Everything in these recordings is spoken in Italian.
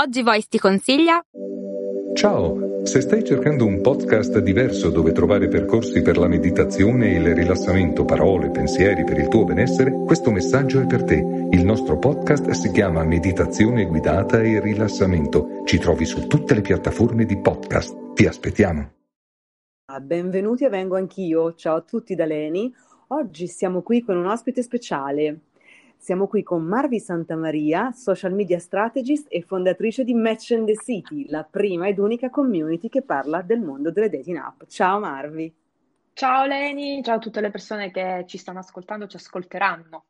Oggi Voice ti consiglia Ciao, se stai cercando un podcast diverso dove trovare percorsi per la meditazione e il rilassamento, parole, pensieri per il tuo benessere, questo messaggio è per te. Il nostro podcast si chiama Meditazione guidata e rilassamento. Ci trovi su tutte le piattaforme di podcast. Ti aspettiamo. Benvenuti a Vengo Anch'io. Ciao a tutti da Leni. Oggi siamo qui con un ospite speciale. Siamo qui con Marvi Santamaria, social media strategist e fondatrice di Match and the City, la prima ed unica community che parla del mondo delle dating app. Ciao Marvi. Ciao Leni, ciao a tutte le persone che ci stanno ascoltando, ci ascolteranno.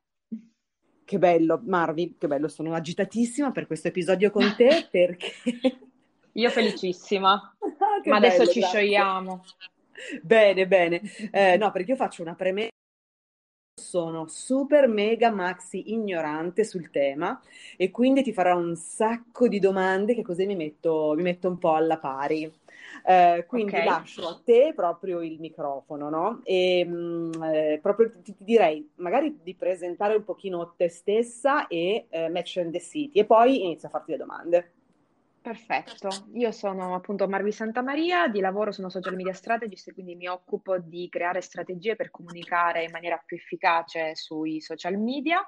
Che bello, Marvi, che bello, sono agitatissima per questo episodio con te perché... Io felicissima, ah, ma adesso bello, ci grazie. sciogliamo. Bene, bene. Eh, no, perché io faccio una premessa sono super mega maxi ignorante sul tema e quindi ti farò un sacco di domande che così mi metto, mi metto un po' alla pari. Eh, quindi Ok. lascio a te proprio il microfono, no? E mh, eh, proprio ti, ti direi magari di presentare un pochino te stessa e eh, Match and the City e poi inizio a farti le domande. Perfetto, io sono appunto Marvi Santamaria, di lavoro sono social media strategist quindi mi occupo di creare strategie per comunicare in maniera più efficace sui social media.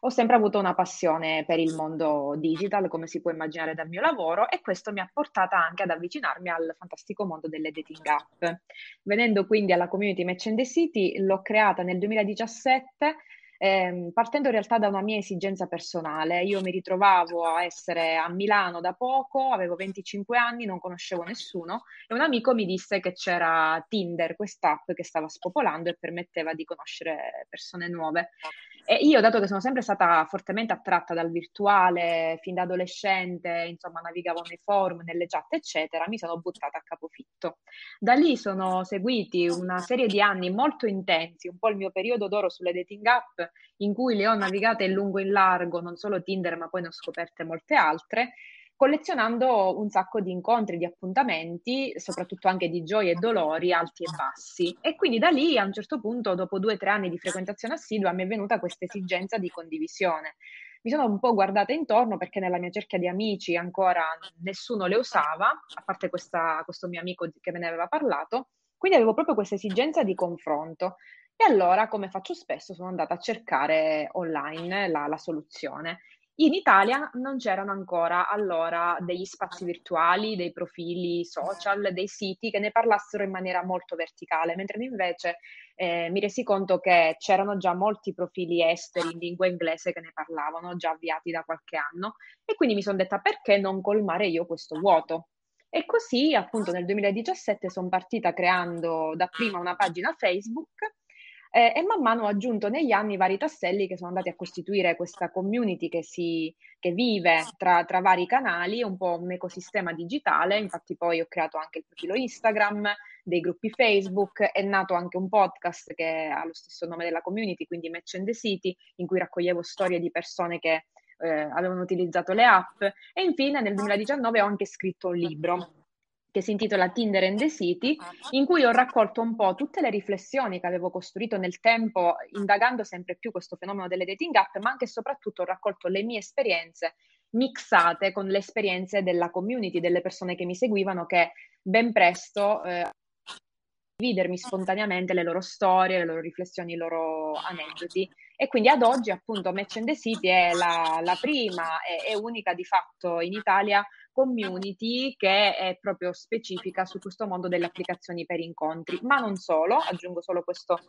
Ho sempre avuto una passione per il mondo digital, come si può immaginare dal mio lavoro, e questo mi ha portata anche ad avvicinarmi al fantastico mondo delle dating app. Venendo quindi alla community Match and the City, l'ho creata nel 2017 ehm, partendo in realtà da una mia esigenza personale. Io mi ritrovavo a essere a Milano da poco, avevo 25 anni, non conoscevo nessuno e un amico mi disse che c'era Tinder, quest'app che stava spopolando e permetteva di conoscere persone nuove. E io, dato che sono sempre stata fortemente attratta dal virtuale, fin da adolescente, insomma, navigavo nei forum, nelle chat, eccetera, mi sono buttata a capofitto. Da lì sono seguiti una serie di anni molto intensi, un po' il mio periodo d'oro sulle dating app, in cui le ho navigate in lungo e in largo, non solo Tinder, ma poi ne ho scoperte molte altre, collezionando un sacco di incontri, di appuntamenti, soprattutto anche di gioie e dolori alti e bassi. E quindi da lì, a un certo punto, dopo due o tre anni di frequentazione assidua, mi è venuta questa esigenza di condivisione. Mi sono un po' guardata intorno perché nella mia cerchia di amici ancora nessuno le usava, a parte questa- questo mio amico che me ne aveva parlato, quindi avevo proprio questa esigenza di confronto. E allora, come faccio spesso, sono andata a cercare online la, la soluzione. In Italia non c'erano ancora allora degli spazi virtuali, dei profili social, dei siti che ne parlassero in maniera molto verticale, mentre invece eh, mi resi conto che c'erano già molti profili esteri in lingua inglese che ne parlavano, già avviati da qualche anno, e quindi mi sono detta perché non colmare io questo vuoto. E così, appunto, nel 2017 sono partita creando dapprima una pagina Facebook eh, e man mano ho aggiunto negli anni vari tasselli che sono andati a costituire questa community che, si, che vive tra, tra vari canali, un po' un ecosistema digitale. Infatti, poi ho creato anche il profilo Instagram, dei gruppi Facebook, è nato anche un podcast che ha lo stesso nome della community, quindi Match and the City, in cui raccoglievo storie di persone che eh, avevano utilizzato le app. E infine, nel 2019 ho anche scritto un libro che si intitola Tinder and the City, in cui ho raccolto un po' tutte le riflessioni che avevo costruito nel tempo, indagando sempre più questo fenomeno delle dating app, ma anche e soprattutto ho raccolto le mie esperienze mixate con le esperienze della community, delle persone che mi seguivano, che ben presto eh, condividermi spontaneamente le loro storie, le loro riflessioni, i loro aneddoti. E quindi ad oggi, appunto, Match and the City è la, la prima e, e unica di fatto in Italia community che è proprio specifica su questo mondo delle applicazioni per incontri. Ma non solo, aggiungo solo questo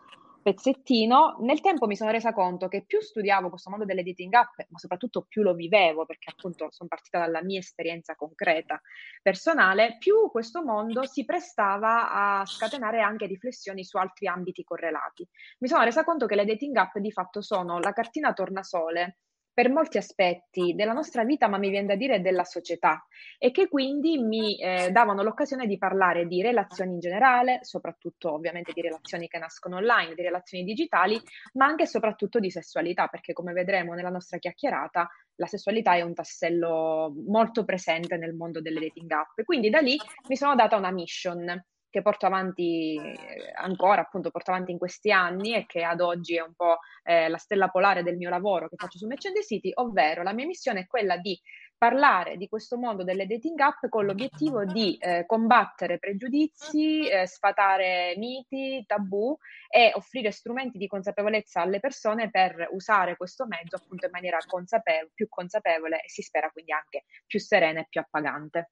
pezzettino. Nel tempo mi sono resa conto che più studiavo questo mondo delle dating app, ma soprattutto più lo vivevo, perché appunto sono partita dalla mia esperienza concreta, personale, più questo mondo si prestava a scatenare anche riflessioni su altri ambiti correlati. Mi sono resa conto che le dating app di fatto sono la cartina tornasole per molti aspetti della nostra vita, ma mi viene da dire della società, e che quindi mi eh, davano l'occasione di parlare di relazioni in generale, soprattutto ovviamente di relazioni che nascono online, di relazioni digitali, ma anche e soprattutto di sessualità, perché come vedremo nella nostra chiacchierata, la sessualità è un tassello molto presente nel mondo delle dating app. Quindi da lì mi sono data una mission che porto avanti eh, ancora, appunto porto avanti in questi anni e che ad oggi è un po' eh, la stella polare del mio lavoro che faccio su the City, ovvero la mia missione è quella di parlare di questo mondo delle dating app con l'obiettivo di eh, combattere pregiudizi, eh, sfatare miti, tabù e offrire strumenti di consapevolezza alle persone per usare questo mezzo appunto in maniera consapevole, più consapevole e si spera quindi anche più serena e più appagante.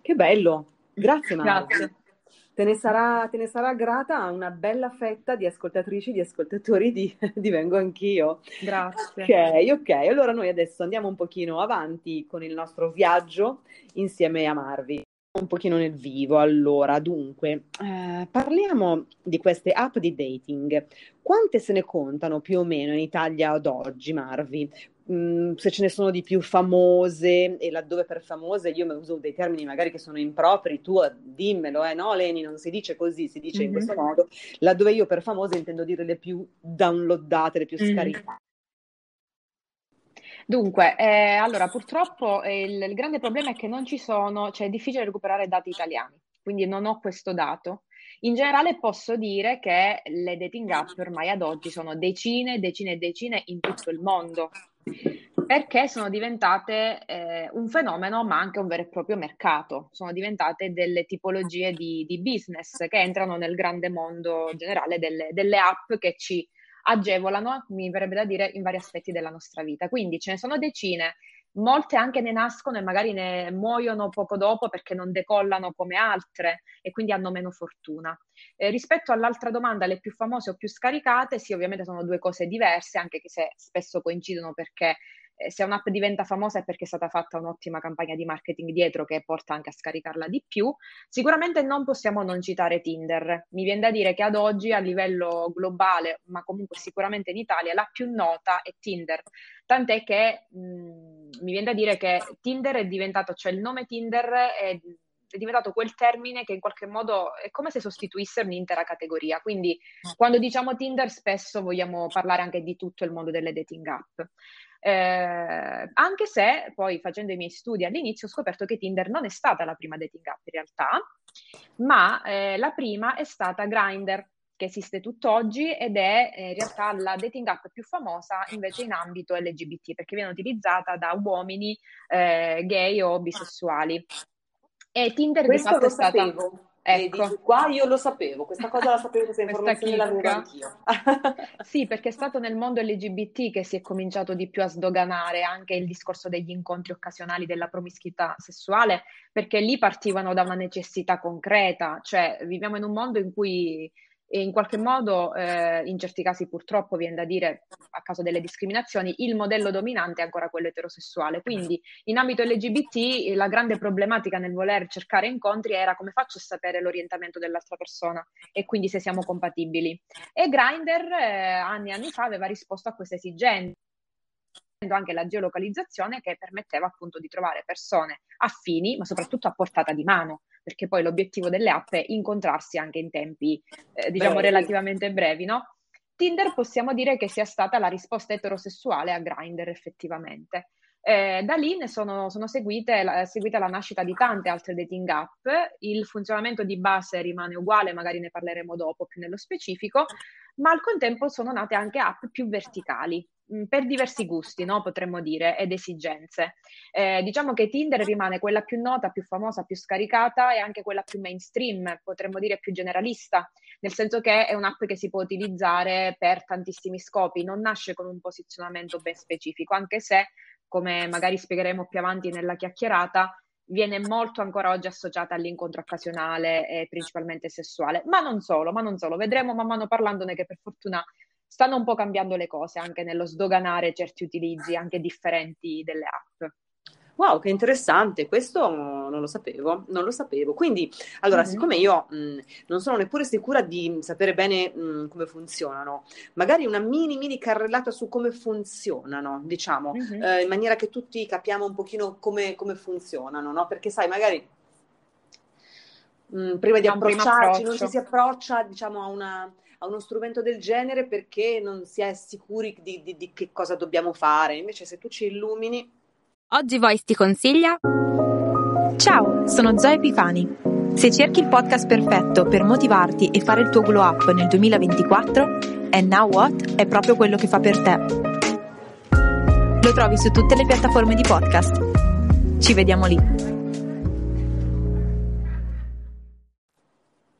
Che bello, grazie Maria. Grazie. Te ne, sarà, te ne, sarà, grata una bella fetta di ascoltatrici, di ascoltatori di, di Vengo Anch'io. Grazie. Ok, ok. Allora noi adesso andiamo un pochino avanti con il nostro viaggio insieme a Marvi. Un pochino nel vivo. Allora, dunque, eh, parliamo di queste app di dating. Quante se ne contano più o meno in Italia ad oggi, Marvi? Mm, se ce ne sono di più famose e laddove per famose io uso dei termini magari che sono impropri, tu dimmelo, eh no Leni, non si dice così, si dice mm-hmm. in questo modo, laddove io per famose intendo dire le più downloadate, le più mm-hmm. scaricate. Dunque, eh, allora purtroppo eh, il, il, grande problema è che non ci sono, cioè è difficile recuperare dati italiani, quindi non ho questo dato. In generale posso dire che le dating app ormai ad oggi sono decine, decine e decine in tutto il mondo perché sono diventate eh, un fenomeno, ma anche un vero e proprio mercato. Sono diventate delle tipologie di, di business che entrano nel grande mondo generale delle, delle, app che ci agevolano, mi verrebbe da dire, in vari aspetti della nostra vita. Quindi ce ne sono decine molte anche ne nascono e magari ne muoiono poco dopo perché non decollano come altre e quindi hanno meno fortuna. Eh, rispetto all'altra domanda, le più famose o più scaricate, sì, ovviamente sono due cose diverse, anche se spesso coincidono perché eh, se un'app diventa famosa è perché è stata fatta un'ottima campagna di marketing dietro che porta anche a scaricarla di più. Sicuramente non possiamo non citare Tinder. Mi viene da dire che ad oggi a livello globale, ma comunque sicuramente in Italia, la più nota è Tinder. Tant'è che mh, mi viene da dire che Tinder è diventato, cioè il nome Tinder è è diventato quel termine che in qualche modo è come se sostituisse un'intera categoria. Quindi quando diciamo Tinder spesso vogliamo parlare anche di tutto il mondo delle dating app. Eh, anche se poi facendo i miei studi all'inizio ho scoperto che Tinder non è stata la prima dating app in realtà, ma eh, la prima è stata Grindr che esiste tutt'oggi ed è eh, in realtà la dating app più famosa invece in ambito LGBT perché viene utilizzata da uomini eh, gay o bisessuali. E Tinder Questo di fatto è stata... Sapevo. Ecco. qua io lo sapevo, questa cosa la sapevo, questa informazione l'avevo anch'io. sì, perché è stato nel mondo LGBT che si è cominciato di più a sdoganare anche il discorso degli incontri occasionali della promiscuità sessuale, perché lì partivano da una necessità concreta, cioè viviamo in un mondo in cui e in qualche modo, eh, in certi casi purtroppo viene da dire, a causa delle discriminazioni, il modello dominante è ancora quello eterosessuale. Quindi in ambito LGBT la grande problematica nel voler cercare incontri era come faccio a sapere l'orientamento dell'altra persona e quindi se siamo compatibili. E Grindr eh, anni e anni fa aveva risposto a questa esigenza anche la geolocalizzazione che permetteva appunto di trovare persone affini, ma soprattutto a portata di mano, perché poi l'obiettivo delle app è incontrarsi anche in tempi, eh, diciamo, Beh, relativamente brevi, no? Tinder possiamo dire che sia stata la risposta eterosessuale a Grindr effettivamente. Eh, da lì ne sono, sono seguite, la, seguita la nascita di tante altre dating app, il funzionamento di base rimane uguale, magari ne parleremo dopo più nello specifico, ma al contempo sono nate anche app più verticali, per diversi gusti, no? potremmo dire, ed esigenze. Eh, diciamo che Tinder rimane quella più nota, più famosa, più scaricata e anche quella più mainstream, potremmo dire più generalista, nel senso che è un'app che si può utilizzare per tantissimi scopi, non nasce con un posizionamento ben specifico, anche se, come magari spiegheremo più avanti nella chiacchierata, viene molto ancora oggi associata all'incontro occasionale e principalmente sessuale, ma non solo, ma non solo, vedremo man mano parlandone che per fortuna stanno un po' cambiando le cose anche nello sdoganare certi utilizzi anche differenti delle app. Wow, che interessante, questo non lo sapevo, non lo sapevo. Quindi, allora, mm-hmm. siccome io mh, non sono neppure sicura di sapere bene mh, come funzionano, magari una mini mini carrellata su come funzionano, diciamo, mm-hmm. eh, in maniera che tutti capiamo un pochino come, come funzionano, no? Perché sai, magari mh, prima di approcciarci non ci si approccia, diciamo, a una a uno strumento del genere perché non si è sicuri di, di, di che cosa dobbiamo fare. Invece se tu ci illumini... Oggi Voice ti consiglia... Ciao, sono Zoe Pifani Se cerchi il podcast perfetto per motivarti e fare il tuo glow up nel 2024, And Now What è proprio quello che fa per te. Lo trovi su tutte le piattaforme di podcast. Ci vediamo lì.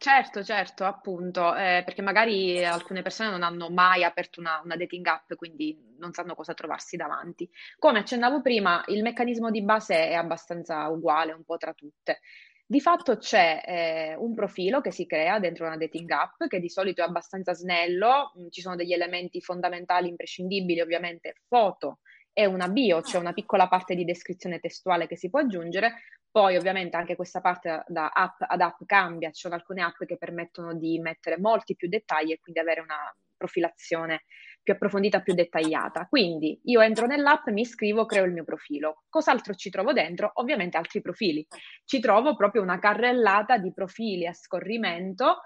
Certo, certo, appunto, eh, perché magari alcune persone non hanno mai aperto una, una, dating app, quindi non sanno cosa trovarsi davanti. Come accennavo prima, il meccanismo di base è abbastanza uguale un po' tra tutte. Di fatto c'è eh, un profilo che si crea dentro una dating app che di solito è abbastanza snello, mm, ci sono degli elementi fondamentali imprescindibili, ovviamente foto e una bio, c'è una piccola parte di descrizione testuale che si può aggiungere, poi ovviamente anche questa parte da app ad app cambia, ci sono alcune app che permettono di mettere molti più dettagli e quindi avere una profilazione più approfondita, più dettagliata. Quindi io entro nell'app, mi iscrivo, creo il mio profilo. Cos'altro ci trovo dentro? Ovviamente altri profili. Ci trovo proprio una carrellata di profili a scorrimento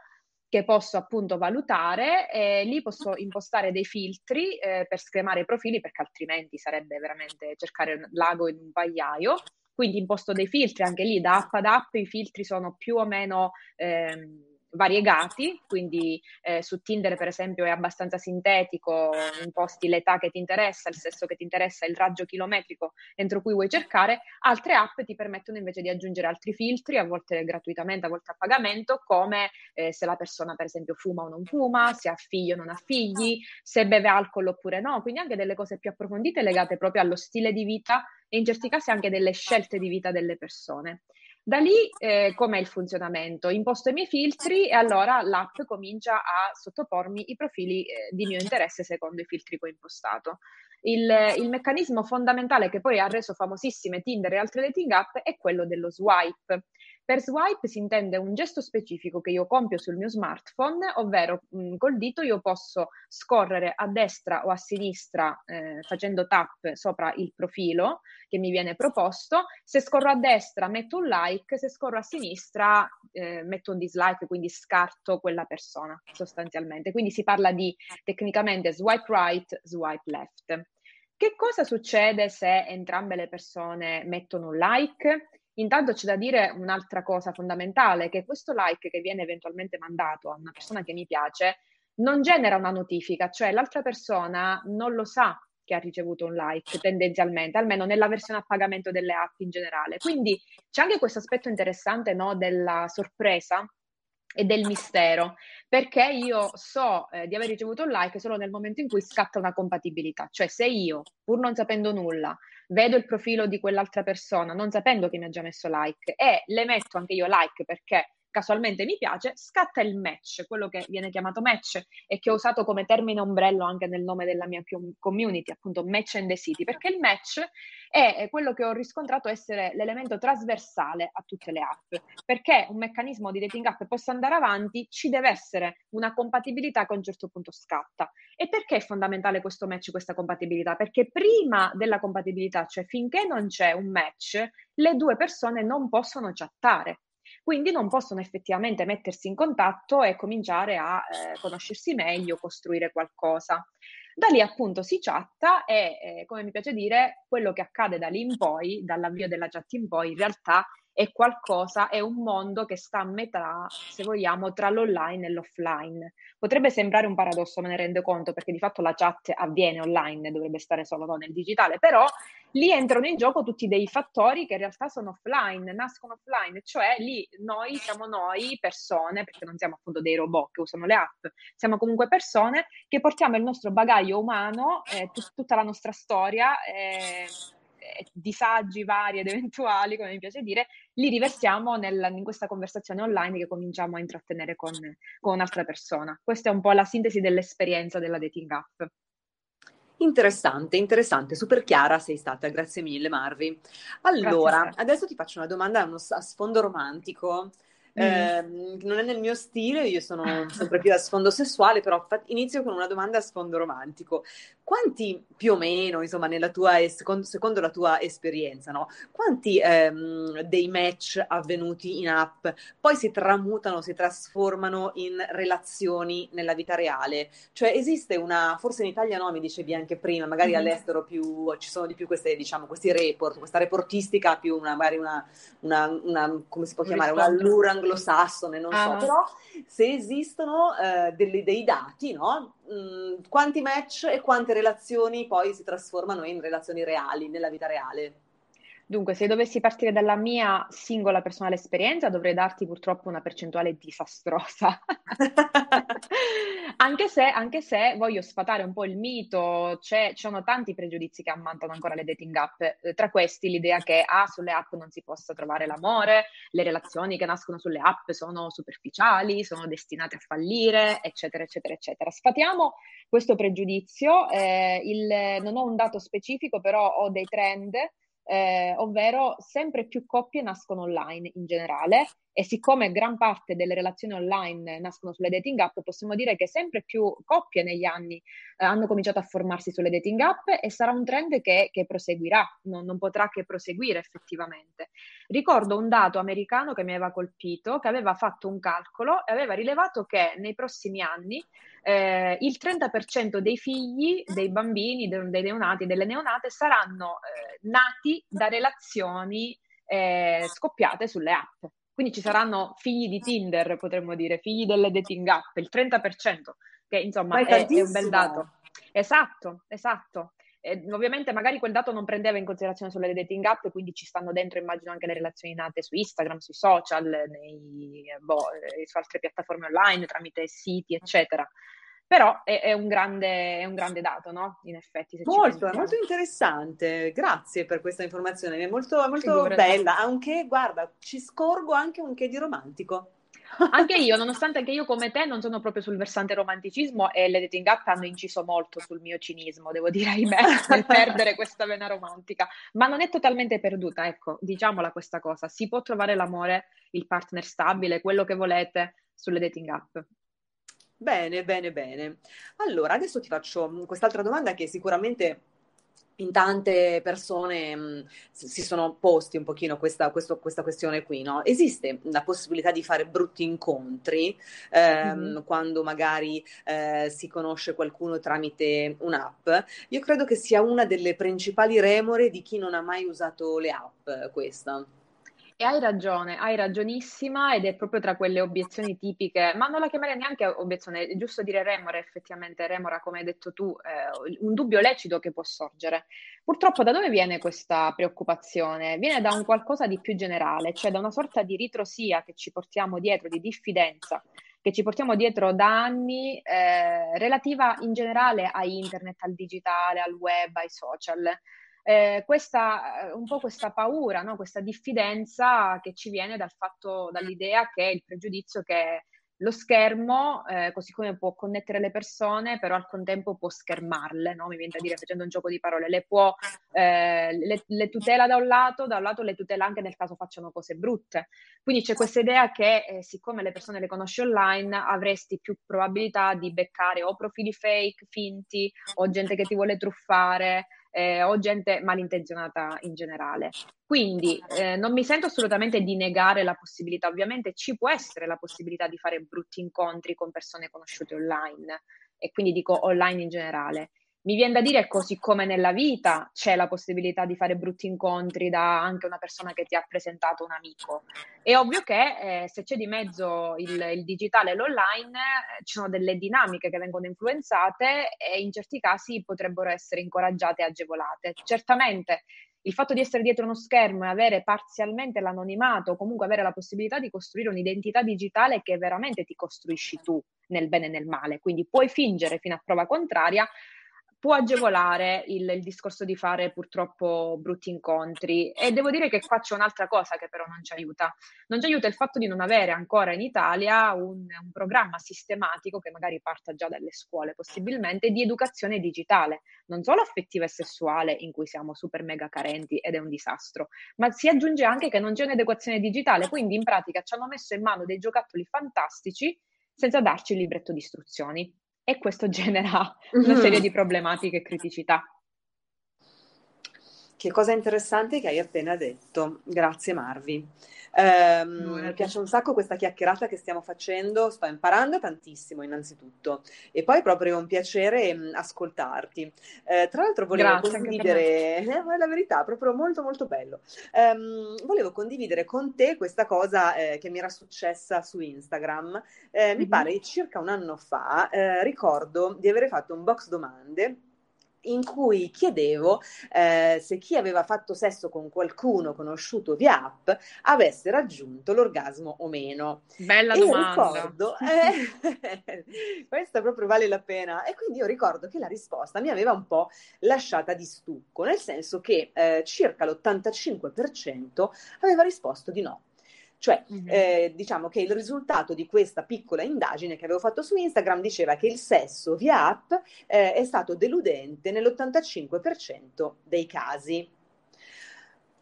che posso appunto valutare e lì posso impostare dei filtri eh, per scremare i profili perché altrimenti sarebbe veramente cercare un lago in un pagliaio. Quindi imposto dei filtri anche lì da app ad app, i filtri sono più o meno ehm, variegati, quindi eh, su Tinder per esempio è abbastanza sintetico, imposti l'età che ti interessa, il sesso che ti interessa, il raggio chilometrico entro cui vuoi cercare, altre app ti permettono invece di aggiungere altri filtri, a volte gratuitamente, a volte a pagamento, come eh, se la persona per esempio fuma o non fuma, se ha figli o non ha figli, se beve alcol oppure no, quindi anche delle cose più approfondite legate proprio allo stile di vita e in certi casi anche delle scelte di vita delle persone. Da lì eh, com'è il funzionamento? Imposto i miei filtri e allora l'app comincia a sottopormi i profili eh, di mio interesse secondo i filtri che ho impostato. Il, il, meccanismo fondamentale che poi ha reso famosissime Tinder e altre dating app è quello dello swipe. Per swipe si intende un gesto specifico che io compio sul mio smartphone, ovvero mh, col dito io posso scorrere a destra o a sinistra eh, facendo tap sopra il profilo che mi viene proposto. Se scorro a destra metto un like, se scorro a sinistra eh, metto un dislike, quindi scarto quella persona sostanzialmente. Quindi si parla di tecnicamente swipe right, swipe left. Che cosa succede se entrambe le persone mettono un like? Intanto c'è da dire un'altra cosa fondamentale, che questo like che viene eventualmente mandato a una persona che mi piace non genera una notifica, cioè l'altra persona non lo sa che ha ricevuto un like tendenzialmente, almeno nella versione a pagamento delle app in generale. Quindi c'è anche questo aspetto interessante no, della sorpresa e del mistero, perché io so eh, di aver ricevuto un like solo nel momento in cui scatta una compatibilità, cioè se io, pur non sapendo nulla, vedo il profilo di quell'altra persona, non sapendo che mi ha già messo like e le metto anche io like perché casualmente mi piace, scatta il match, quello che viene chiamato match e che ho usato come termine ombrello anche nel nome della mia community, appunto match and the city, perché il match è quello che ho riscontrato essere l'elemento trasversale a tutte le app, perché un meccanismo di dating app possa andare avanti, ci deve essere una compatibilità che a un certo punto scatta. E perché è fondamentale questo match, questa compatibilità? Perché prima della compatibilità, cioè finché non c'è un match, le due persone non possono chattare quindi non possono effettivamente mettersi in contatto e cominciare a eh, conoscersi meglio, costruire qualcosa. Da lì appunto si chatta e, eh, come mi piace dire, quello che accade da lì in poi, dall'avvio della chat in poi, in realtà è qualcosa, è un mondo che sta a metà, se vogliamo, tra l'online e l'offline. Potrebbe sembrare un paradosso, me ne rendo conto, perché di fatto la chat avviene online, dovrebbe stare solo no, nel digitale, però lì entrano in gioco tutti dei fattori che in realtà sono offline, nascono offline, cioè lì noi siamo noi persone, perché non siamo appunto dei robot che usano le app, siamo comunque persone che portiamo il nostro bagaglio umano, eh, t- tutta la nostra storia. Eh, disagi vari ed eventuali, come mi piace dire, li riversiamo nel, in questa conversazione online che cominciamo a intrattenere con, con un'altra persona. Questa è un po' la sintesi dell'esperienza della dating app. Interessante, interessante, super chiara sei stata, grazie mille Marvi. Allora, adesso ti faccio una domanda a sfondo romantico. Eh, non è nel mio stile, io sono sempre più a sfondo sessuale, però fa- inizio con una domanda a sfondo romantico. Quanti più o meno, insomma, nella tua secondo, secondo, la tua esperienza, no? Quanti ehm, dei match avvenuti in app poi si tramutano, si trasformano in relazioni nella vita reale? Cioè esiste una, forse in Italia no, mi dicevi anche prima, magari mm-hmm. all'estero più, ci sono di più queste, diciamo, questi report, questa reportistica più una, magari una, una, una come si può chiamare, una allura anglosassone, non ah. so, però se esistono eh, delle, dei dati, no? Mm, quanti match e quante relazioni poi si trasformano in relazioni reali, nella vita reale? Dunque, se dovessi partire dalla mia singola personale esperienza, dovrei darti purtroppo una percentuale disastrosa. anche, se, anche, se, voglio sfatare un po' il mito, c'è, ci sono tanti pregiudizi che ammantano ancora le dating app. Eh, tra questi l'idea che ah, sulle app non si possa trovare l'amore, le relazioni che nascono sulle app sono superficiali, sono destinate a fallire, eccetera, eccetera, eccetera. Sfatiamo questo pregiudizio. Eh, il, non ho un dato specifico, però ho dei trend eh, ovvero sempre più coppie nascono online in generale e siccome gran parte delle relazioni online nascono sulle dating app, possiamo dire che sempre più coppie negli anni eh, hanno cominciato a formarsi sulle dating app e sarà un trend che, che proseguirà, non, non, potrà che proseguire effettivamente. Ricordo un dato americano che mi aveva colpito, che aveva fatto un calcolo e aveva rilevato che nei prossimi anni eh, il 30% dei figli, dei bambini, dei neonati, delle neonate saranno eh, nati da relazioni eh, scoppiate sulle app. Quindi ci saranno figli di Tinder, potremmo dire, figli delle dating app, il 30%, che insomma è, è, un bel dato. Esatto, esatto. E, ovviamente magari quel dato non prendeva in considerazione solo le dating app, quindi ci stanno dentro immagino anche le relazioni nate su Instagram, sui social, nei, boh, eh, su altre piattaforme online, tramite siti, eccetera. Però è, è, un, grande, è un, grande, dato, no? In effetti. molto, è molto interessante. Grazie per questa informazione, è molto, molto bella. Anche, guarda, ci scorgo anche un che di romantico. Anche io, nonostante anche io come te non sono proprio sul versante romanticismo e le dating app hanno inciso molto sul mio cinismo, devo dire, ahimè, nel perdere questa vena romantica. Ma non è totalmente perduta, ecco, diciamola questa cosa. Si può trovare l'amore, il partner stabile, quello che volete sulle dating app. Bene, bene, bene. Allora, adesso ti faccio quest'altra domanda che sicuramente in tante persone mh, si sono posti un pochino questa, questo, questa questione qui, no? Esiste la possibilità di fare brutti incontri ehm, mm-hmm. quando magari eh, si conosce qualcuno tramite un'app? Io credo che sia una delle principali remore di chi non ha mai usato le app, questa. E hai ragione, hai ragionissima ed è proprio tra quelle obiezioni tipiche, ma non la chiamerei neanche obiezione, è giusto dire remora effettivamente, remora come hai detto tu, eh, un dubbio lecito che può sorgere. Purtroppo da dove viene questa preoccupazione? Viene da un qualcosa di più generale, cioè da una sorta di ritrosia che ci portiamo dietro, di diffidenza che ci portiamo dietro da anni, eh, relativa in generale a internet, al digitale, al web, ai social eh, questa, eh, un po' questa paura, no? questa diffidenza che ci viene dal fatto, dall'idea che il pregiudizio che lo schermo, eh, così come può connettere le persone, però al contempo può schermarle, no? mi viene da dire facendo un gioco di parole, le, può, eh, le, le, tutela da un lato, da un lato le tutela anche nel caso facciano cose brutte. Quindi c'è questa idea che eh, siccome le persone le conosci online, avresti più probabilità di beccare o profili fake, finti, o gente che ti vuole truffare, eh, o gente malintenzionata in generale. Quindi eh, non mi sento assolutamente di negare la possibilità, ovviamente ci può essere la possibilità di fare brutti incontri con persone conosciute online e quindi dico online in generale. Mi viene da dire così come nella vita c'è la possibilità di fare brutti incontri da anche una persona che ti ha presentato un amico. È ovvio che eh, se c'è di mezzo il, il digitale e l'online eh, ci sono delle dinamiche che vengono influenzate e in certi casi potrebbero essere incoraggiate e agevolate. Certamente il fatto di essere dietro uno schermo e avere parzialmente l'anonimato, comunque avere la possibilità di costruire un'identità digitale che veramente ti costruisci tu nel bene e nel male. Quindi puoi fingere fino a prova contraria, può agevolare il, il, discorso di fare purtroppo brutti incontri. E devo dire che qua c'è un'altra cosa che però non ci aiuta. Non ci aiuta il fatto di non avere ancora in Italia un, un programma sistematico che magari parta già dalle scuole, possibilmente, di educazione digitale, non solo affettiva e sessuale, in cui siamo super mega carenti ed è un disastro, ma si aggiunge anche che non c'è un'educazione digitale, quindi in pratica ci hanno messo in mano dei giocattoli fantastici senza darci il libretto di istruzioni e questo genera una serie di problematiche e criticità. Che cosa interessante che hai appena detto. Grazie Marvi. Eh, mi piace un sacco questa chiacchierata che stiamo facendo, sto imparando tantissimo innanzitutto e poi è proprio un piacere mh, mm, ascoltarti. Eh, tra l'altro volevo Grazie, condividere, eh, la verità, proprio molto molto bello. Um, volevo condividere con te questa cosa eh, che mi era successa su Instagram. Mm-hmm. Mi pare circa un anno fa, ricordo di avere fatto un box domande in cui chiedevo eh, se chi aveva fatto sesso con qualcuno conosciuto via app avesse raggiunto l'orgasmo o meno. Bella e domanda. Ricordo, eh, questa proprio vale la pena. E quindi io ricordo che la risposta mi aveva un po' lasciata di stucco, nel senso che eh, circa l'85% aveva risposto di no. Cioè, mm-hmm. eh, diciamo che il risultato di questa piccola indagine che avevo fatto su Instagram diceva che il sesso via app eh, è stato deludente nell'85% dei casi.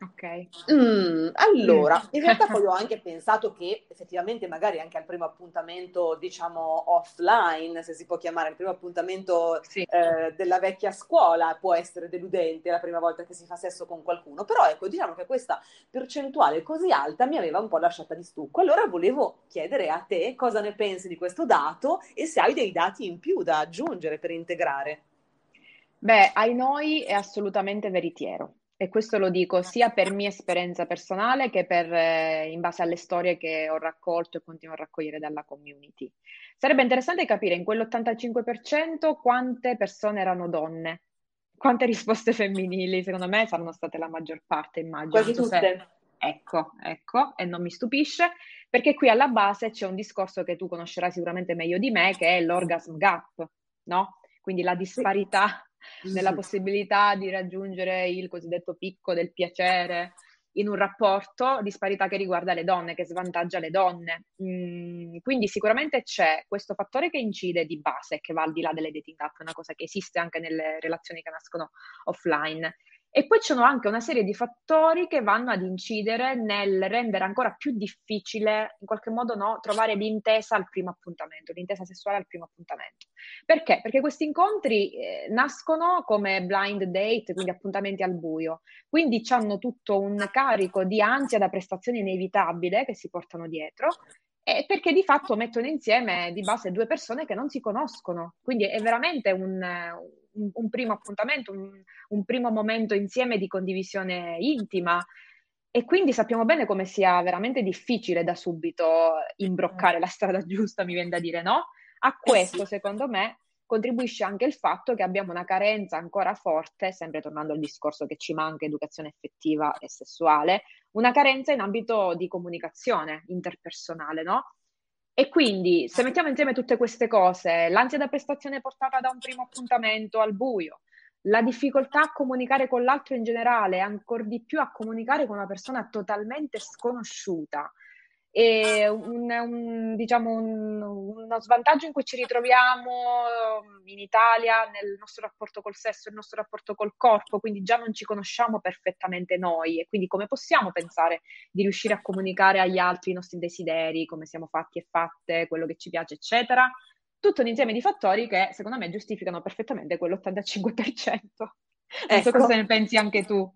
Ok. Mm, allora, in realtà poi ho anche pensato che effettivamente magari anche al primo appuntamento, diciamo offline, se si può chiamare il primo appuntamento sì. eh, della vecchia scuola, può essere deludente la prima volta che si fa sesso con qualcuno, però ecco, diciamo che questa percentuale così alta mi aveva un po' lasciata di stucco. Allora volevo chiedere a te cosa ne pensi di questo dato e se hai dei dati in più da aggiungere per integrare. Beh, ai noi è assolutamente veritiero e questo lo dico sia per mia esperienza personale che per, eh, in base alle storie che ho raccolto e continuo a raccogliere dalla community. Sarebbe interessante capire in quell'85% quante persone erano donne, quante risposte femminili, secondo me saranno state la maggior parte, immagino. Quasi tutte. Se... Ecco, ecco, e non mi stupisce, perché qui alla base c'è un discorso che tu conoscerai sicuramente meglio di me, che è l'orgasm gap, no? Quindi la disparità nella possibilità di raggiungere il cosiddetto picco del piacere in un rapporto, disparità che riguarda le donne, che svantaggia le donne. Mm, quindi sicuramente c'è questo fattore che incide di base, che va al di là delle dating app, è una cosa che esiste anche nelle relazioni che nascono offline. E poi ci sono anche una serie di fattori che vanno ad incidere nel rendere ancora più difficile, in qualche modo, no, trovare l'intesa al primo appuntamento, l'intesa sessuale al primo appuntamento. Perché? Perché questi incontri eh, nascono come blind date, quindi appuntamenti al buio, quindi hanno tutto un carico di ansia da prestazione inevitabile che si portano dietro eh, perché di fatto mettono insieme di base due persone che non si conoscono. Quindi è veramente un, un, un primo appuntamento, un, un, primo momento insieme di condivisione intima. E quindi sappiamo bene come sia veramente difficile da subito imbroccare la strada giusta, mi viene da dire no? A questo, secondo me, contribuisce anche il fatto che abbiamo una carenza ancora forte, sempre tornando al discorso che ci manca educazione effettiva e sessuale, una carenza in ambito di comunicazione interpersonale, no? E quindi se mettiamo insieme tutte queste cose, l'ansia da prestazione portata da un primo appuntamento al buio, la difficoltà a comunicare con l'altro in generale, ancora di più a comunicare con una persona totalmente sconosciuta, e un, un, diciamo un, uno svantaggio in cui ci ritroviamo um, in Italia nel nostro rapporto col sesso, il nostro rapporto col corpo, quindi già non ci conosciamo perfettamente noi e quindi come possiamo pensare di riuscire a comunicare agli altri i nostri desideri, come siamo fatti e fatte, quello che ci piace, eccetera. Tutto un insieme di fattori che secondo me giustificano perfettamente quell'85%. Non ecco. so cosa ne pensi anche tu.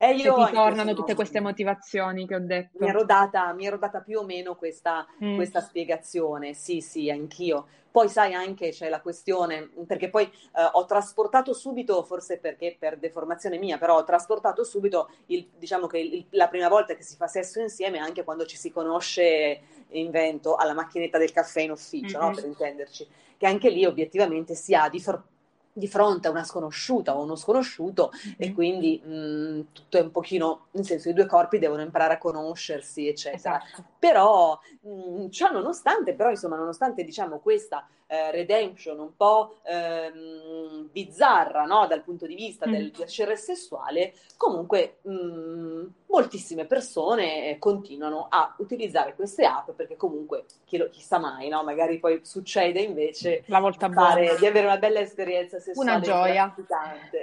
E io se ti tornano tutte queste motivazioni che ho detto. Mi ero data, mi ero data più o meno questa, mm. questa, spiegazione, sì, sì, anch'io. Poi sai anche c'è la questione, perché poi eh, ho trasportato subito, forse perché per deformazione mia, però ho trasportato subito, il, diciamo che il, la prima volta che si fa sesso insieme, anche quando ci si conosce, invento, alla macchinetta del caffè in ufficio, mm-hmm. no? per intenderci, che anche lì obiettivamente si ha di, for- di fronte a una sconosciuta o uno sconosciuto mm-hmm. e quindi mh, mm, tutto è un pochino, nel senso i due corpi devono imparare a conoscersi, eccetera. Esatto. Però, mh, mm, ciò nonostante, però insomma, nonostante diciamo questa eh, redemption un po' ehm, bizzarra no? dal punto di vista mm. del piacere sessuale, comunque mh, mm, moltissime persone eh, continuano a utilizzare queste app perché comunque chi lo, chissà mai, no? magari poi succede invece La volta fare, di avere una bella esperienza sessuale. Una gioia.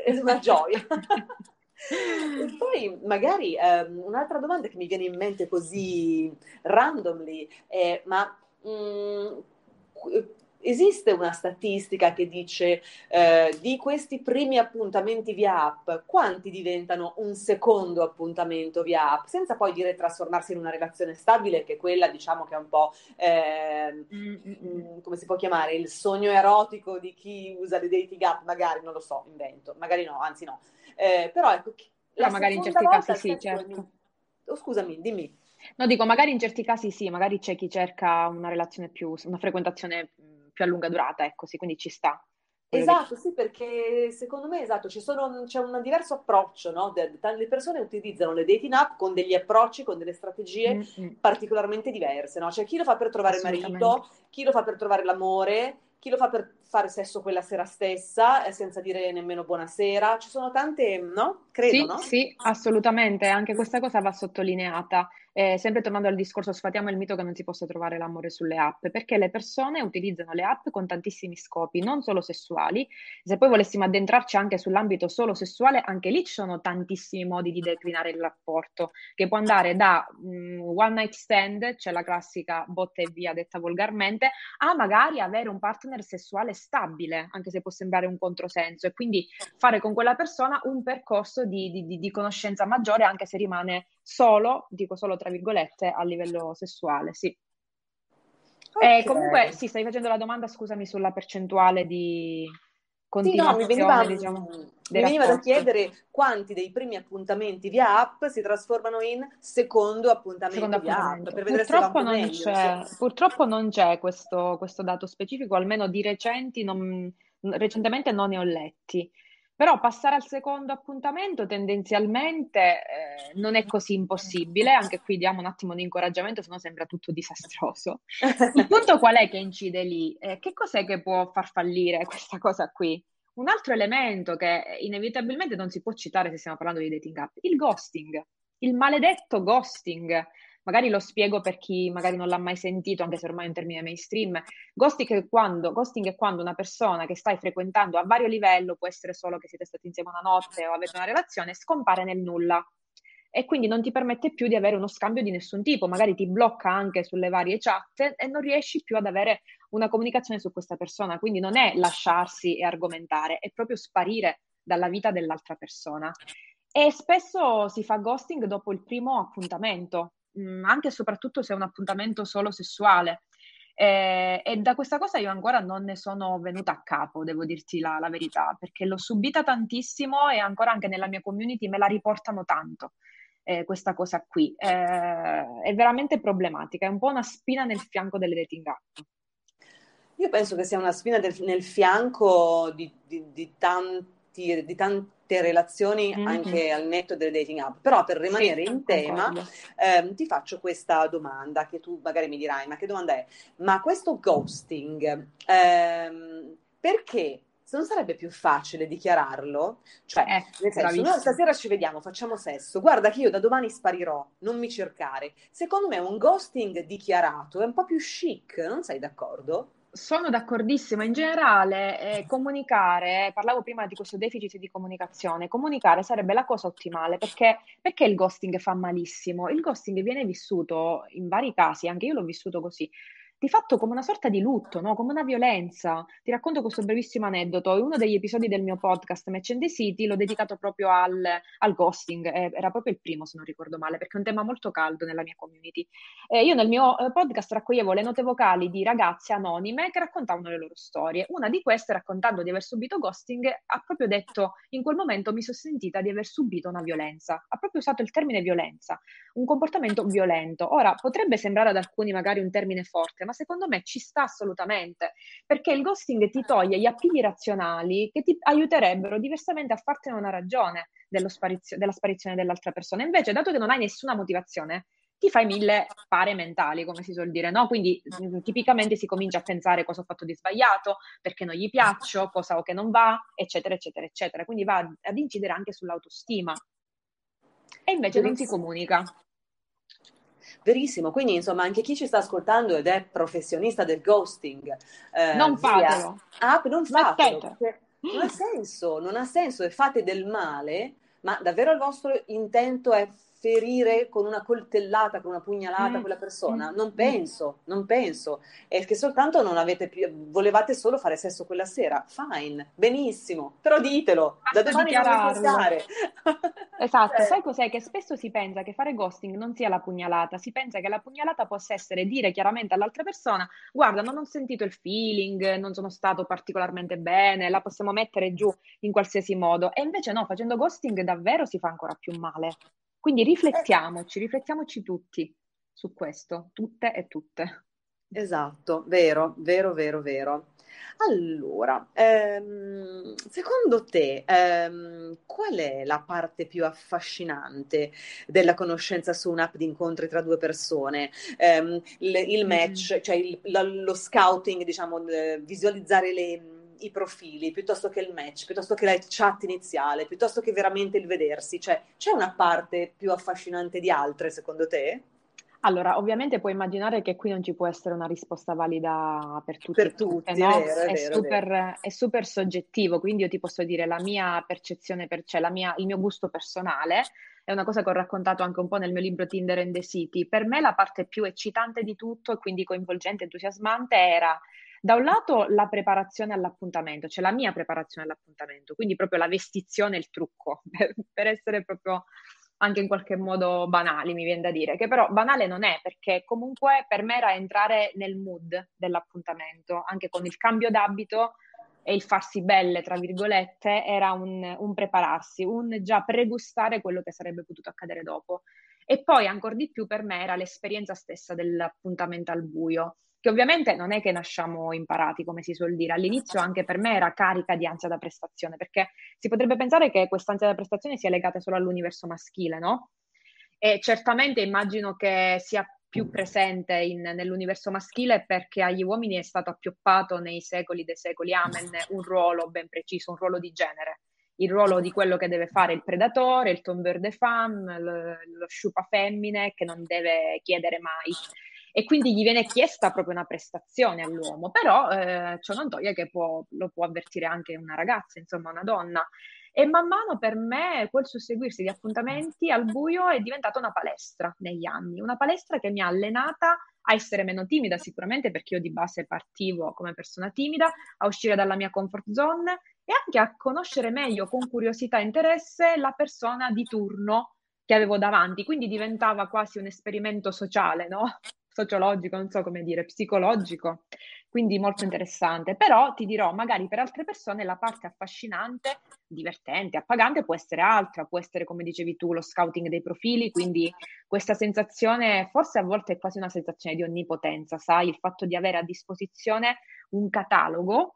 È una gioia. e poi magari um, un'altra domanda che mi viene in mente così randomly è ma mh, esiste una statistica che dice eh, di questi primi appuntamenti via app, quanti diventano un secondo appuntamento via app, senza poi dire trasformarsi in una relazione stabile, che è quella diciamo che è un po' eh, mm, come si può chiamare, il sogno erotico di chi usa le dating app, magari non lo so, invento, magari no, anzi no. Eh, però ecco, la magari in certi casi sì, certo. Oh, scusami, dimmi. No, dico, magari in certi casi sì, magari c'è chi cerca una relazione più, una frequentazione più a lunga durata, ecco, sì, quindi ci sta. Esatto, sì, perché secondo me esatto, sono, c'è un diverso approccio, no? Le persone utilizzano le dating app con degli approcci, con delle strategie mm-hmm. particolarmente diverse, no? Cioè chi lo fa per trovare il marito, chi lo fa per trovare l'amore, chi lo fa per fare sesso quella sera stessa eh, senza dire nemmeno buonasera. Ci sono tante, no? Credo, sì, no? Sì, assolutamente. Anche questa cosa va sottolineata. Eh, sempre tornando al discorso, sfatiamo il mito che non si possa trovare l'amore sulle app, perché le persone utilizzano le app con tantissimi scopi, non solo sessuali. Se poi volessimo addentrarci anche sull'ambito solo sessuale, anche lì ci sono tantissimi modi di declinare il rapporto, che può andare da um, one night stand, cioè la classica botta e via detta volgarmente, a magari avere un partner sessuale stabile, anche se può sembrare un controsenso, e quindi fare con quella persona un percorso di, di, di conoscenza maggiore, anche se rimane solo, dico solo tra virgolette, a livello sessuale, sì. Okay. Eh, comunque, sì, stai facendo la domanda, scusami, sulla percentuale di sì, no, mi veniva, diciamo, mi veniva da chiedere quanti dei primi appuntamenti via app si trasformano in secondo appuntamento secondo via appuntamento. app, purtroppo non, meglio, c'è, sì. purtroppo non c'è questo, questo, dato specifico, almeno di recenti non, recentemente non ne ho letti. Però passare al secondo appuntamento tendenzialmente eh, non è così impossibile, anche qui diamo un attimo di incoraggiamento, se no sembra tutto disastroso. Il punto qual è che incide lì? Eh, che cos'è che può far fallire questa cosa qui? Un altro elemento che inevitabilmente non si può citare se stiamo parlando di dating app, il ghosting, il maledetto ghosting magari lo spiego per chi magari non l'ha mai sentito, anche se ormai è un termine mainstream. Ghosting è, quando, ghosting è quando una persona che stai frequentando a vario livello, può essere solo che siete stati insieme una notte o avete una relazione, scompare nel nulla e quindi non ti permette più di avere uno scambio di nessun tipo, magari ti blocca anche sulle varie chat e non riesci più ad avere una comunicazione su questa persona, quindi non è lasciarsi e argomentare, è proprio sparire dalla vita dell'altra persona. E spesso si fa ghosting dopo il primo appuntamento, mh, anche e soprattutto se è un appuntamento solo sessuale. Eh, e da questa cosa io ancora non ne sono venuta a capo, devo dirti la, la, verità, perché l'ho subita tantissimo e ancora anche nella mia community me la riportano tanto. Eh, questa cosa qui eh, è veramente problematica, è un po' una spina nel fianco delle dating app. Io penso che sia una spina del, nel fianco di, di, di tanti, di tanti relazioni mm-hmm. anche al netto delle dating app. Però per rimanere sì, in tema ehm, ti faccio questa domanda che tu magari mi dirai, ma che domanda è? Ma questo ghosting, ehm, perché se non sarebbe più facile dichiararlo? Cioè, eh, nel senso, no, stasera ci vediamo, facciamo sesso, guarda che io da domani sparirò, non mi cercare. Secondo me un ghosting dichiarato è un po' più chic, non sei d'accordo? Sono d'accordissimo, in generale eh, comunicare, parlavo prima di questo deficit di comunicazione, comunicare sarebbe la cosa ottimale perché, perché il ghosting fa malissimo? Il ghosting viene vissuto in vari casi, anche io l'ho vissuto così, di fatto come una sorta di lutto, no? come una violenza. Ti racconto questo brevissimo aneddoto. Uno degli episodi del mio podcast Match and the City l'ho dedicato proprio al, al ghosting, eh, era proprio il primo se non ricordo male, perché è un tema molto caldo nella mia community. Eh, io nel mio eh, podcast raccoglievo le note vocali di ragazze anonime che raccontavano le loro storie. Una di queste, raccontando di aver subito ghosting, ha proprio detto in quel momento mi sono sentita di aver subito una violenza. Ha proprio usato il termine violenza, un comportamento violento. Ora, potrebbe sembrare ad alcuni magari un termine forte, ma secondo me ci sta assolutamente, perché il ghosting ti toglie gli appigli razionali che ti aiuterebbero diversamente a fartene una ragione della sparizione dell'altra persona. Invece, dato che non hai nessuna motivazione, ti fai mille pare mentali, come si suol dire, no? Quindi mh, tipicamente si comincia a pensare cosa ho fatto di sbagliato, perché non gli piaccio, cosa ho che non va, eccetera, eccetera, eccetera. Quindi va ad incidere anche sull'autostima. E invece non si comunica. Verissimo, quindi insomma anche chi ci sta ascoltando ed è professionista del ghosting, eh, non fatelo. Ah, non fatelo, non ha senso, non ha senso e fate del male, ma davvero il vostro intento è ferire con una coltellata, con una pugnalata Mm, quella persona. mm, Non mm. penso, non penso. È che soltanto non avete più, volevate solo fare sesso quella sera. Fine, benissimo, però ditelo, da domani non pensare. Esatto, Cioè, sai cos'è? Che spesso si pensa che fare ghosting non sia la pugnalata, si pensa che la pugnalata possa essere dire chiaramente all'altra persona: Guarda, non ho sentito il feeling, non sono stato particolarmente bene, la possiamo mettere giù in qualsiasi modo. E invece no, facendo ghosting davvero si fa ancora più male. Quindi eh, riflettiamoci, riflettiamoci tutti su questo, tutte e tutte. Esatto, vero, vero, vero, vero. Allora, ehm, secondo te, ehm, qual è la parte più affascinante della conoscenza su un'app di incontri tra due persone? Ehm, il, il Mm. match, cioè il- la- lo scouting, diciamo, eh, visualizzare le- i profili, piuttosto che il match, piuttosto che la chat iniziale, piuttosto che veramente il vedersi. Cioè, c'è una parte più affascinante di altre, secondo te? Allora, ovviamente puoi immaginare che qui non ci può essere una risposta valida per tutti Per tutte, tutti, è no? vero, è È vero, è vero. super, è super soggettivo, quindi io ti posso dire la mia percezione, per, cioè la mia- il mio gusto personale, è una cosa che ho raccontato anche un po' nel mio libro Tinder and the City. Per me la parte più eccitante di tutto e quindi coinvolgente, entusiasmante era da un lato la preparazione all'appuntamento, cioè la mia preparazione all'appuntamento, quindi proprio la vestizione e il trucco, per, per essere proprio anche in qualche modo banali, mi viene da dire, che però banale non è perché comunque per me era entrare nel mood dell'appuntamento, anche con il cambio d'abito e il farsi belle, tra virgolette, era un, un prepararsi, un già pregustare quello che sarebbe potuto accadere dopo. E poi ancora di più per me era l'esperienza stessa dell'appuntamento al buio, che ovviamente non è che nasciamo imparati, come si suol dire. All'inizio anche per me era carica di ansia da prestazione, perché si potrebbe pensare che questa ansia da prestazione sia legata solo all'universo maschile, no? E certamente immagino che sia più presente in- nell'universo maschile perché agli uomini è stato appioppato nei secoli dei secoli, amen, un ruolo ben preciso, un ruolo di genere. Il ruolo di quello che deve fare il predatore, il tombeur de femme, lo, lo sciupa femmine che non deve chiedere mai. E quindi gli viene chiesta proprio una prestazione all'uomo, però eh, ciò non toglie che può- lo può avvertire anche una ragazza, insomma una donna. E man mano per me quel susseguirsi di appuntamenti al buio è diventata una palestra negli anni, una palestra che mi ha allenata a essere meno timida sicuramente perché io di base partivo come persona timida, a uscire dalla mia comfort zone e anche a conoscere meglio con curiosità e interesse la persona di turno che avevo davanti, quindi diventava quasi un esperimento sociale, no? Sociologico, non so come dire, psicologico, quindi molto interessante. Però ti dirò, magari per altre persone la parte affascinante, divertente, appagante può essere altra, può essere, come dicevi tu, lo scouting dei profili, quindi questa sensazione, forse a volte è quasi una sensazione di onnipotenza, sai, il fatto di avere a disposizione un catalogo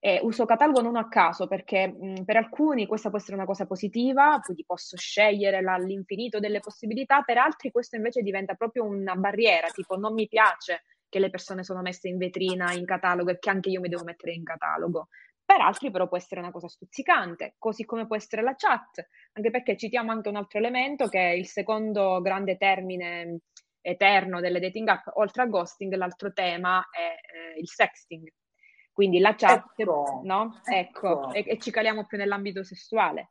e uso catalogo non a caso perché mh, per alcuni questa può essere una cosa positiva, quindi posso scegliere la- l'infinito delle possibilità, per altri questo invece diventa proprio una barriera, tipo non mi piace che le persone sono messe in vetrina, in catalogo e che anche io mi devo mettere in catalogo. Per altri però può essere una cosa stuzzicante, così come può essere la chat, anche perché citiamo anche un altro elemento che è il secondo grande termine eterno delle dating app, oltre a ghosting, l'altro tema è eh, il sexting. Quindi la chat, Ecco, no? Ecco, ecco. e, e ci caliamo più nell'ambito sessuale.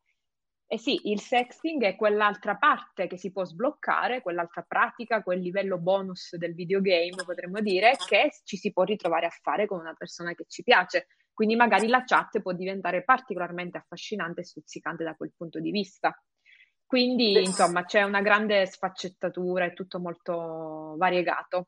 E sì, il sexting è quell'altra parte che si può sbloccare, quell'altra pratica, quel livello bonus del videogame, potremmo dire, che ci si può ritrovare a fare con una persona che ci piace. Quindi magari la chat può diventare particolarmente affascinante e stuzzicante da quel punto di vista. Quindi, insomma, c'è una grande sfaccettatura, è tutto molto variegato.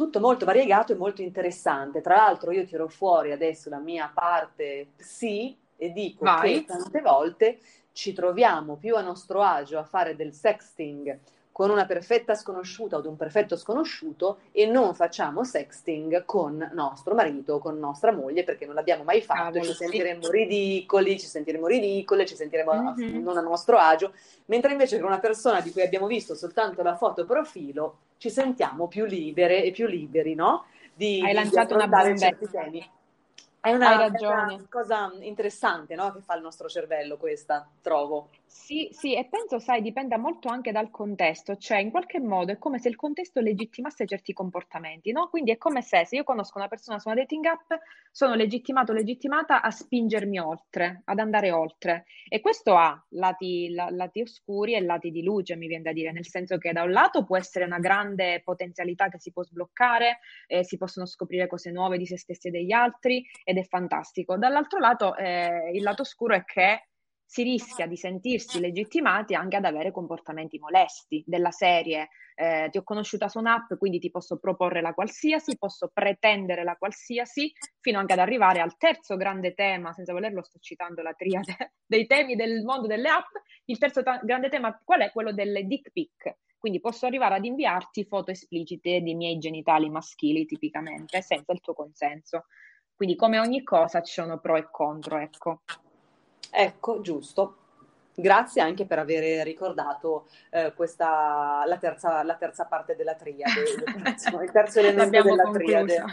Tutto molto variegato e molto interessante. Tra l'altro, io tiro fuori adesso la mia parte psi e dico Vai. che tante volte ci troviamo più a nostro agio a fare del sexting con una perfetta sconosciuta o di un perfetto sconosciuto e non facciamo sexting con nostro marito o con nostra moglie perché non l'abbiamo mai fatto Cavolo, ci sì. sentiremmo ridicoli, ci sentiremo ridicole, ci sentiremo a- Mhm. non a nostro agio, mentre invece con una persona di cui abbiamo visto soltanto la foto profilo ci sentiamo più libere e più liberi, no? Di, Hai di- di lanciato una bombetta. certi temi. È una, una cosa interessante, no? Che fa il nostro cervello questa, trovo. Sì, sì, e penso, sai, dipenda molto anche dal contesto, cioè in qualche modo è come se il contesto legittimasse certi comportamenti, no? Quindi è come se, se io conosco una persona su una dating app, sono legittimato o legittimata a spingermi oltre, ad andare oltre. E questo ha lati, la, lati oscuri e lati di luce, mi viene da dire, nel senso che da un lato può essere una grande potenzialità che si può sbloccare, eh, si possono scoprire cose nuove di se stessi e degli altri, ed è fantastico. Dall'altro lato, eh, il lato oscuro è che si rischia di sentirsi legittimati anche ad avere comportamenti molesti della serie. Eh, ti ho conosciuta su un'app, quindi ti posso proporre la qualsiasi, posso pretendere la qualsiasi, fino anche ad arrivare al terzo grande tema, senza volerlo sto citando la triade dei temi del mondo delle app. Il terzo ta- grande tema qual è? Quello delle dick pic. Quindi posso arrivare ad inviarti foto esplicite di miei genitali maschili, tipicamente, senza il tuo consenso. Quindi, come ogni cosa, ci sono pro e contro, ecco. Ecco, giusto. Grazie anche per aver ricordato eh, questa, la, terza, la terza parte della triade, il terzo elemento della conclusa. triade.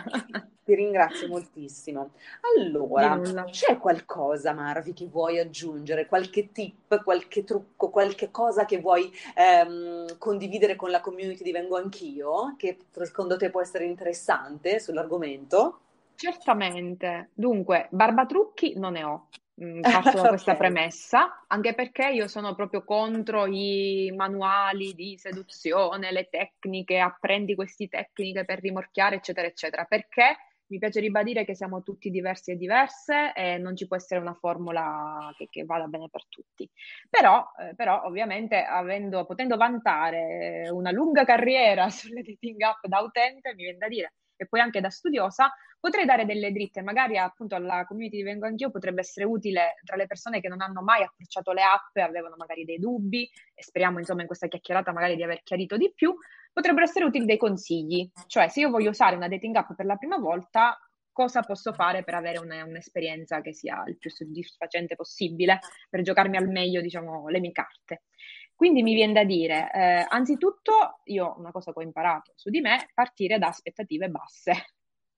Ti ringrazio moltissimo. Allora, c'è qualcosa, Marvi, che vuoi aggiungere? Qualche tip, qualche trucco, qualche cosa che vuoi ehm, condividere con la community di Vengo Anch'io, che secondo te può essere interessante sull'argomento? Certamente. Dunque, barbatrucchi non ne ho. Mm, parto da questa okay. premessa, anche perché io sono proprio contro i manuali di seduzione, le tecniche, apprendi queste tecniche per rimorchiare, eccetera, eccetera, perché mi piace ribadire che siamo tutti diversi e diverse e non ci può essere una formula che, che vada bene per tutti. Però, eh, però ovviamente, avendo, potendo vantare una lunga carriera sulle dating app da utente, mi viene da dire e poi anche da studiosa, potrei dare delle dritte, magari appunto alla community di Vengo Anch'io potrebbe essere utile tra le persone che non hanno mai approcciato le app e avevano magari dei dubbi e speriamo insomma in questa chiacchierata magari di aver chiarito di più, potrebbero essere utili dei consigli, cioè se io voglio usare una dating app per la prima volta, cosa posso fare per avere una, un'esperienza che sia il più soddisfacente possibile, per giocarmi al meglio, diciamo, le mie carte. Quindi mi viene da dire, eh, anzitutto, io una cosa che ho imparato su di me, partire da aspettative basse.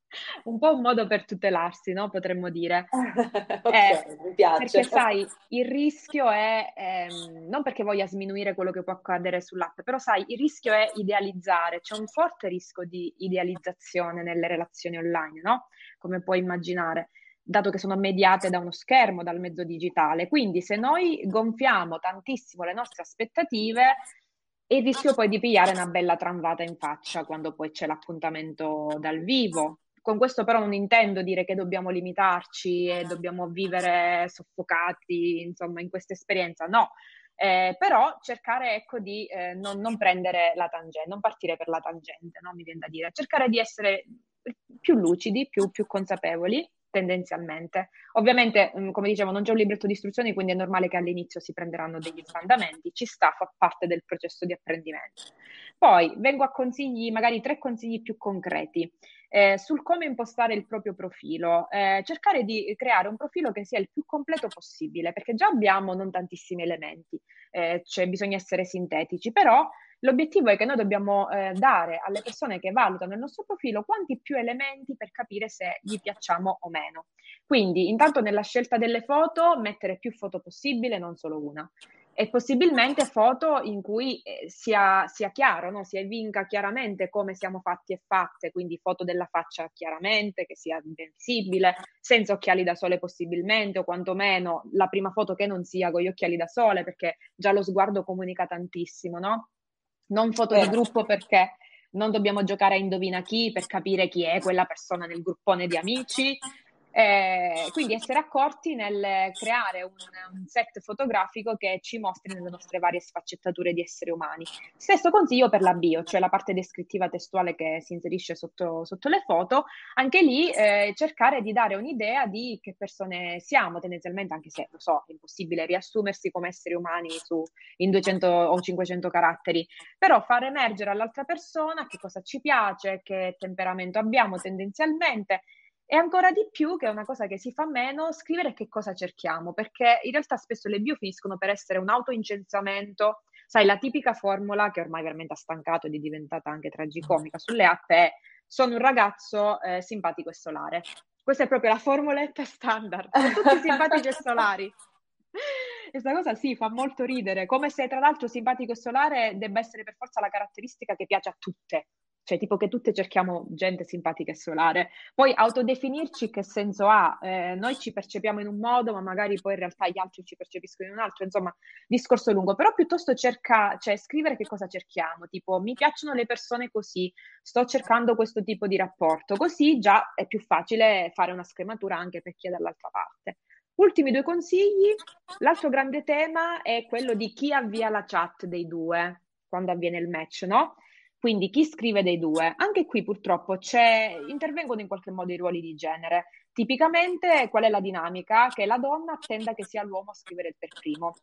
un po' un modo per tutelarsi, no? Potremmo dire. ok, eh, mi piace. Perché sai, il rischio è, ehm, non perché voglia sminuire quello che può accadere sull'app, però sai, il rischio è idealizzare, c'è un forte rischio di idealizzazione nelle relazioni online, no? Come puoi immaginare dato che sono mediate da uno schermo, dal mezzo digitale. Quindi se noi gonfiamo tantissimo le nostre aspettative, il rischio poi di pigliare una bella tramvata in faccia quando poi c'è l'appuntamento dal vivo, con questo però non intendo dire che dobbiamo limitarci e dobbiamo vivere soffocati, insomma, in questa esperienza, no. Eh, però cercare ecco di eh, non, non, prendere la tangente, non partire per la tangente, no? mi viene da dire, cercare di essere più lucidi, più, più consapevoli tendenzialmente. Ovviamente, mm, come dicevo, non c'è un libretto di istruzioni, quindi è normale che all'inizio si prenderanno degli sbandamenti, ci sta, fa parte del processo di apprendimento. Poi vengo a consigli, magari tre consigli più concreti. Eh, sul come impostare il proprio profilo, eh, cercare di creare un profilo che sia il più completo possibile, perché già abbiamo non tantissimi elementi, eh, cioè bisogna essere sintetici, però L'obiettivo è che noi dobbiamo eh, dare alle persone che valutano il nostro profilo quanti più elementi per capire se gli piacciamo o meno. Quindi, intanto nella scelta delle foto, mettere più foto possibile, non solo una. E possibilmente foto in cui eh, sia, sia, chiaro, no? si evinca chiaramente come siamo fatti e fatte, quindi foto della faccia chiaramente, che sia ben visibile, senza occhiali da sole possibilmente, o quantomeno la prima foto che non sia con gli occhiali da sole, perché già lo sguardo comunica tantissimo, no? non foto di certo. gruppo perché non dobbiamo giocare a indovina chi per capire chi è quella persona nel gruppone di amici, eh, quindi essere accorti nel creare un, un, set fotografico che ci mostri le nostre varie sfaccettature di esseri umani. Stesso consiglio per la bio, cioè la parte descrittiva testuale che si inserisce sotto, sotto le foto, anche lì eh, cercare di dare un'idea di che persone siamo tendenzialmente, anche se lo so, è impossibile riassumersi come esseri umani su, in 200 o 500 caratteri, però far emergere all'altra persona che cosa ci piace, che temperamento abbiamo tendenzialmente e ancora di più, che è una cosa che si fa meno, scrivere che cosa cerchiamo, perché in realtà spesso le bio finiscono per essere un autoincensamento. Sai, la tipica formula che ormai veramente ha stancato ed è diventata anche tragicomica sulle app è sono un ragazzo eh, simpatico e solare. Questa è proprio la formuletta standard, sono tutti simpatici e solari. Questa cosa sì, fa molto ridere, come se tra l'altro simpatico e solare debba essere per forza la caratteristica che piace a tutte, cioè tipo che tutte cerchiamo gente simpatica e solare. Poi autodefinirci che senso ha? Eh, noi ci percepiamo in un modo, ma magari poi in realtà gli altri ci percepiscono in un altro, insomma, discorso lungo, però piuttosto cerca, cioè scrivere che cosa cerchiamo, tipo mi piacciono le persone così, sto cercando questo tipo di rapporto, così già è più facile fare una scrematura anche per chi è dall'altra parte. Ultimi due consigli. L'altro grande tema è quello di chi avvia la chat dei due quando avviene il match, no? Quindi chi scrive dei due. Anche qui purtroppo intervengono in qualche modo i ruoli di genere. Tipicamente qual è la dinamica? Che la donna attenda che sia l'uomo a scrivere per primo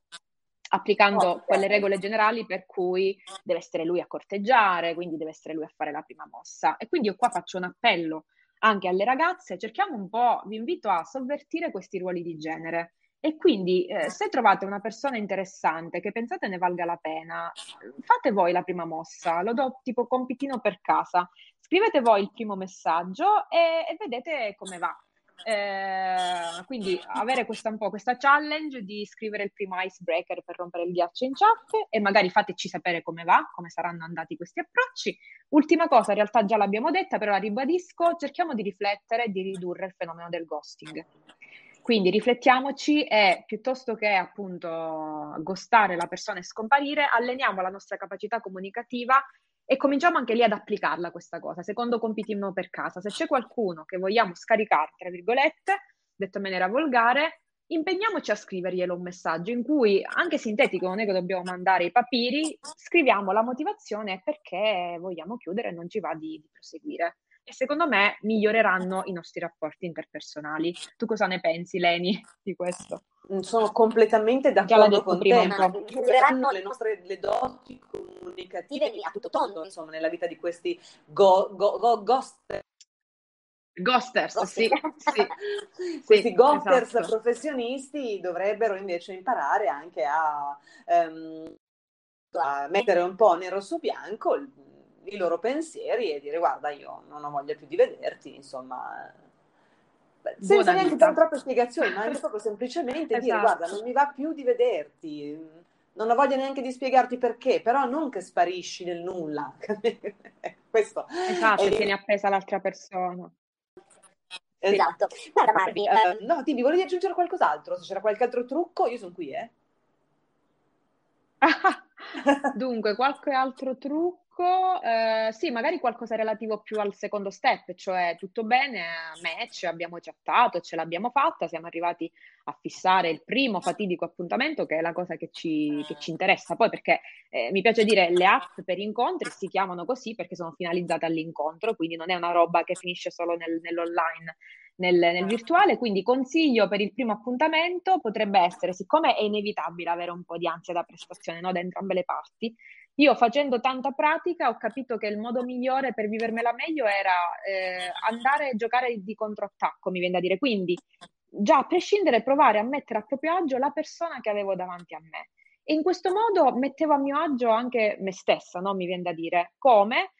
applicando oh, quelle regole generali per cui deve essere lui a corteggiare, quindi deve essere lui a fare la prima mossa. E quindi io qua faccio un appello anche alle ragazze, cerchiamo un po', vi invito a sovvertire questi ruoli di genere. E quindi eh, se trovate una persona interessante che pensate ne valga la pena, fate voi la prima mossa, lo do tipo compitino per casa, scrivete voi il primo messaggio e, e vedete come va. Eh, quindi avere questa, un po' questa challenge di scrivere il primo icebreaker per rompere il ghiaccio in chat e magari fateci sapere come va, come saranno andati questi approcci. Ultima cosa, in realtà già l'abbiamo detta, però la ribadisco, cerchiamo di riflettere e di ridurre il fenomeno del ghosting. Quindi riflettiamoci e piuttosto che appunto ghostare la persona e scomparire, alleniamo la nostra capacità comunicativa e cominciamo anche lì ad applicarla questa cosa. Secondo compitino per casa, se c'è qualcuno che vogliamo scaricare, tra virgolette, detto in maniera volgare, impegniamoci a scriverglielo un messaggio in cui, anche sintetico, non è che dobbiamo mandare i papiri, scriviamo la motivazione perché vogliamo chiudere e non ci va di, di proseguire. E secondo me miglioreranno i nostri rapporti interpersonali. Tu cosa ne pensi, Leni, di questo? Sono completamente d'accordo con te. Miglioreranno le nostre le doti comunicative a tutto tondo, insomma, nella vita di questi go, go, go, ghost Ghosters, sì, sì. Questi sì, ghosters esatto. professionisti dovrebbero invece imparare anche a, um, a, mettere un po' nero su bianco il, i loro pensieri e dire guarda io non ho voglia più di vederti, insomma senza neanche dare troppe spiegazioni, ma anche proprio semplicemente esatto. dire guarda non mi va più di vederti, non ho voglia neanche di spiegarti perché, però non che sparisci nel nulla. Questo esatto, è... tieni appesa l'altra persona. Esatto. Guarda Marvi, uh, no, dimmi, volevi aggiungere qualcos'altro? Se c'era qualche altro trucco, io sono qui, eh. Dunque, qualche altro trucco? Eh, sì, magari qualcosa relativo più al secondo step, cioè tutto bene, match, abbiamo chattato, ce l'abbiamo fatta, siamo arrivati a fissare il primo fatidico appuntamento, che è la cosa che ci, che ci interessa. Poi perché eh, mi piace dire le app per incontri si chiamano così perché sono finalizzate all'incontro, quindi non è una roba che finisce solo nel, nell'online. Nel, nel, virtuale, quindi consiglio per il primo appuntamento potrebbe essere, siccome è inevitabile avere un po' di ansia da prestazione no, da entrambe le parti, io facendo tanta pratica ho capito che il modo migliore per vivermela meglio era eh, andare a giocare di controattacco, mi viene da dire. Quindi già a prescindere provare a mettere a proprio agio la persona che avevo davanti a me. E in questo modo mettevo a mio agio anche me stessa, no? mi viene da dire. Come?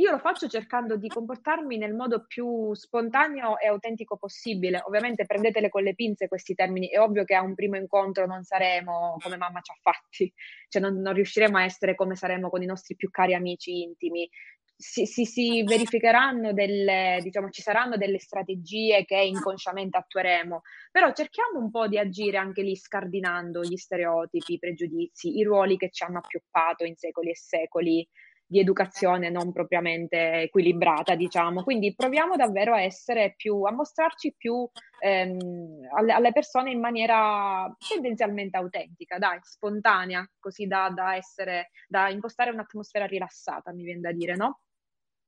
Io lo faccio cercando di comportarmi nel modo più spontaneo e autentico possibile. Ovviamente prendetele con le pinze questi termini. È ovvio che a un primo incontro non saremo come mamma ci ha fatti, cioè non, non riusciremo a essere come saremo con i nostri più cari amici intimi. Si, si, si, verificheranno delle, diciamo, ci saranno delle strategie che inconsciamente attueremo, però cerchiamo un po' di agire anche lì scardinando gli stereotipi, i pregiudizi, i ruoli che ci hanno appioppato in secoli e secoli di educazione non propriamente equilibrata, diciamo. Quindi proviamo davvero a essere più, a mostrarci più ehm, alle, alle, persone in maniera tendenzialmente autentica, dai, spontanea, così da, da essere, da impostare un'atmosfera rilassata, mi viene da dire, no?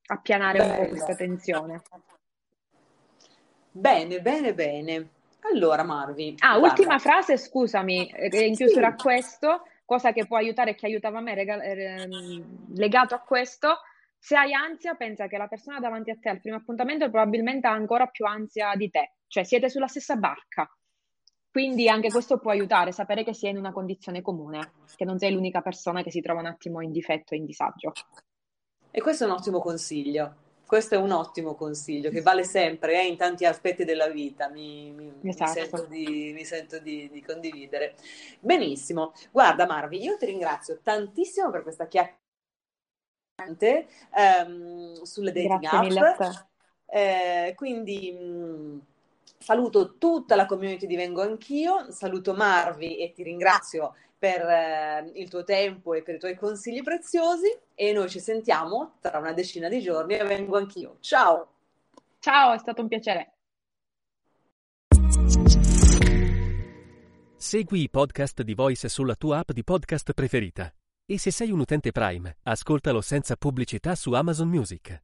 Appianare Bello. un po' questa tensione. Bene, bene, bene. Allora, Marvi. Ah, guarda. ultima frase, scusami, eh, in chiusura sì. a questo cosa che può aiutare e che aiutava me rega- ehm, legato a questo, se hai ansia, pensa che la persona davanti a te al primo appuntamento probabilmente ha ancora più ansia di te, cioè siete sulla stessa barca. Quindi anche questo può aiutare, sapere che sei in una condizione comune, che non sei l'unica persona che si trova un attimo in difetto e in disagio. E questo è un ottimo consiglio. Questo è un ottimo consiglio che vale sempre eh, in tanti aspetti della vita, mi, mi, esatto. mi sento, di, mi sento di, di, condividere. Benissimo, guarda Marvi, io ti ringrazio tantissimo per questa chiacchierata um, sulle dating Grazie app. Eh, quindi mh, saluto tutta la community di Vengo Anch'io, saluto Marvi e ti ringrazio per eh, il tuo tempo e per i tuoi consigli preziosi e noi ci sentiamo tra una decina di giorni e vengo anch'io. Ciao! Ciao, è stato un piacere. Segui i podcast di Voice sulla tua app di podcast preferita. E se sei un utente Prime, ascoltalo senza pubblicità su Amazon Music.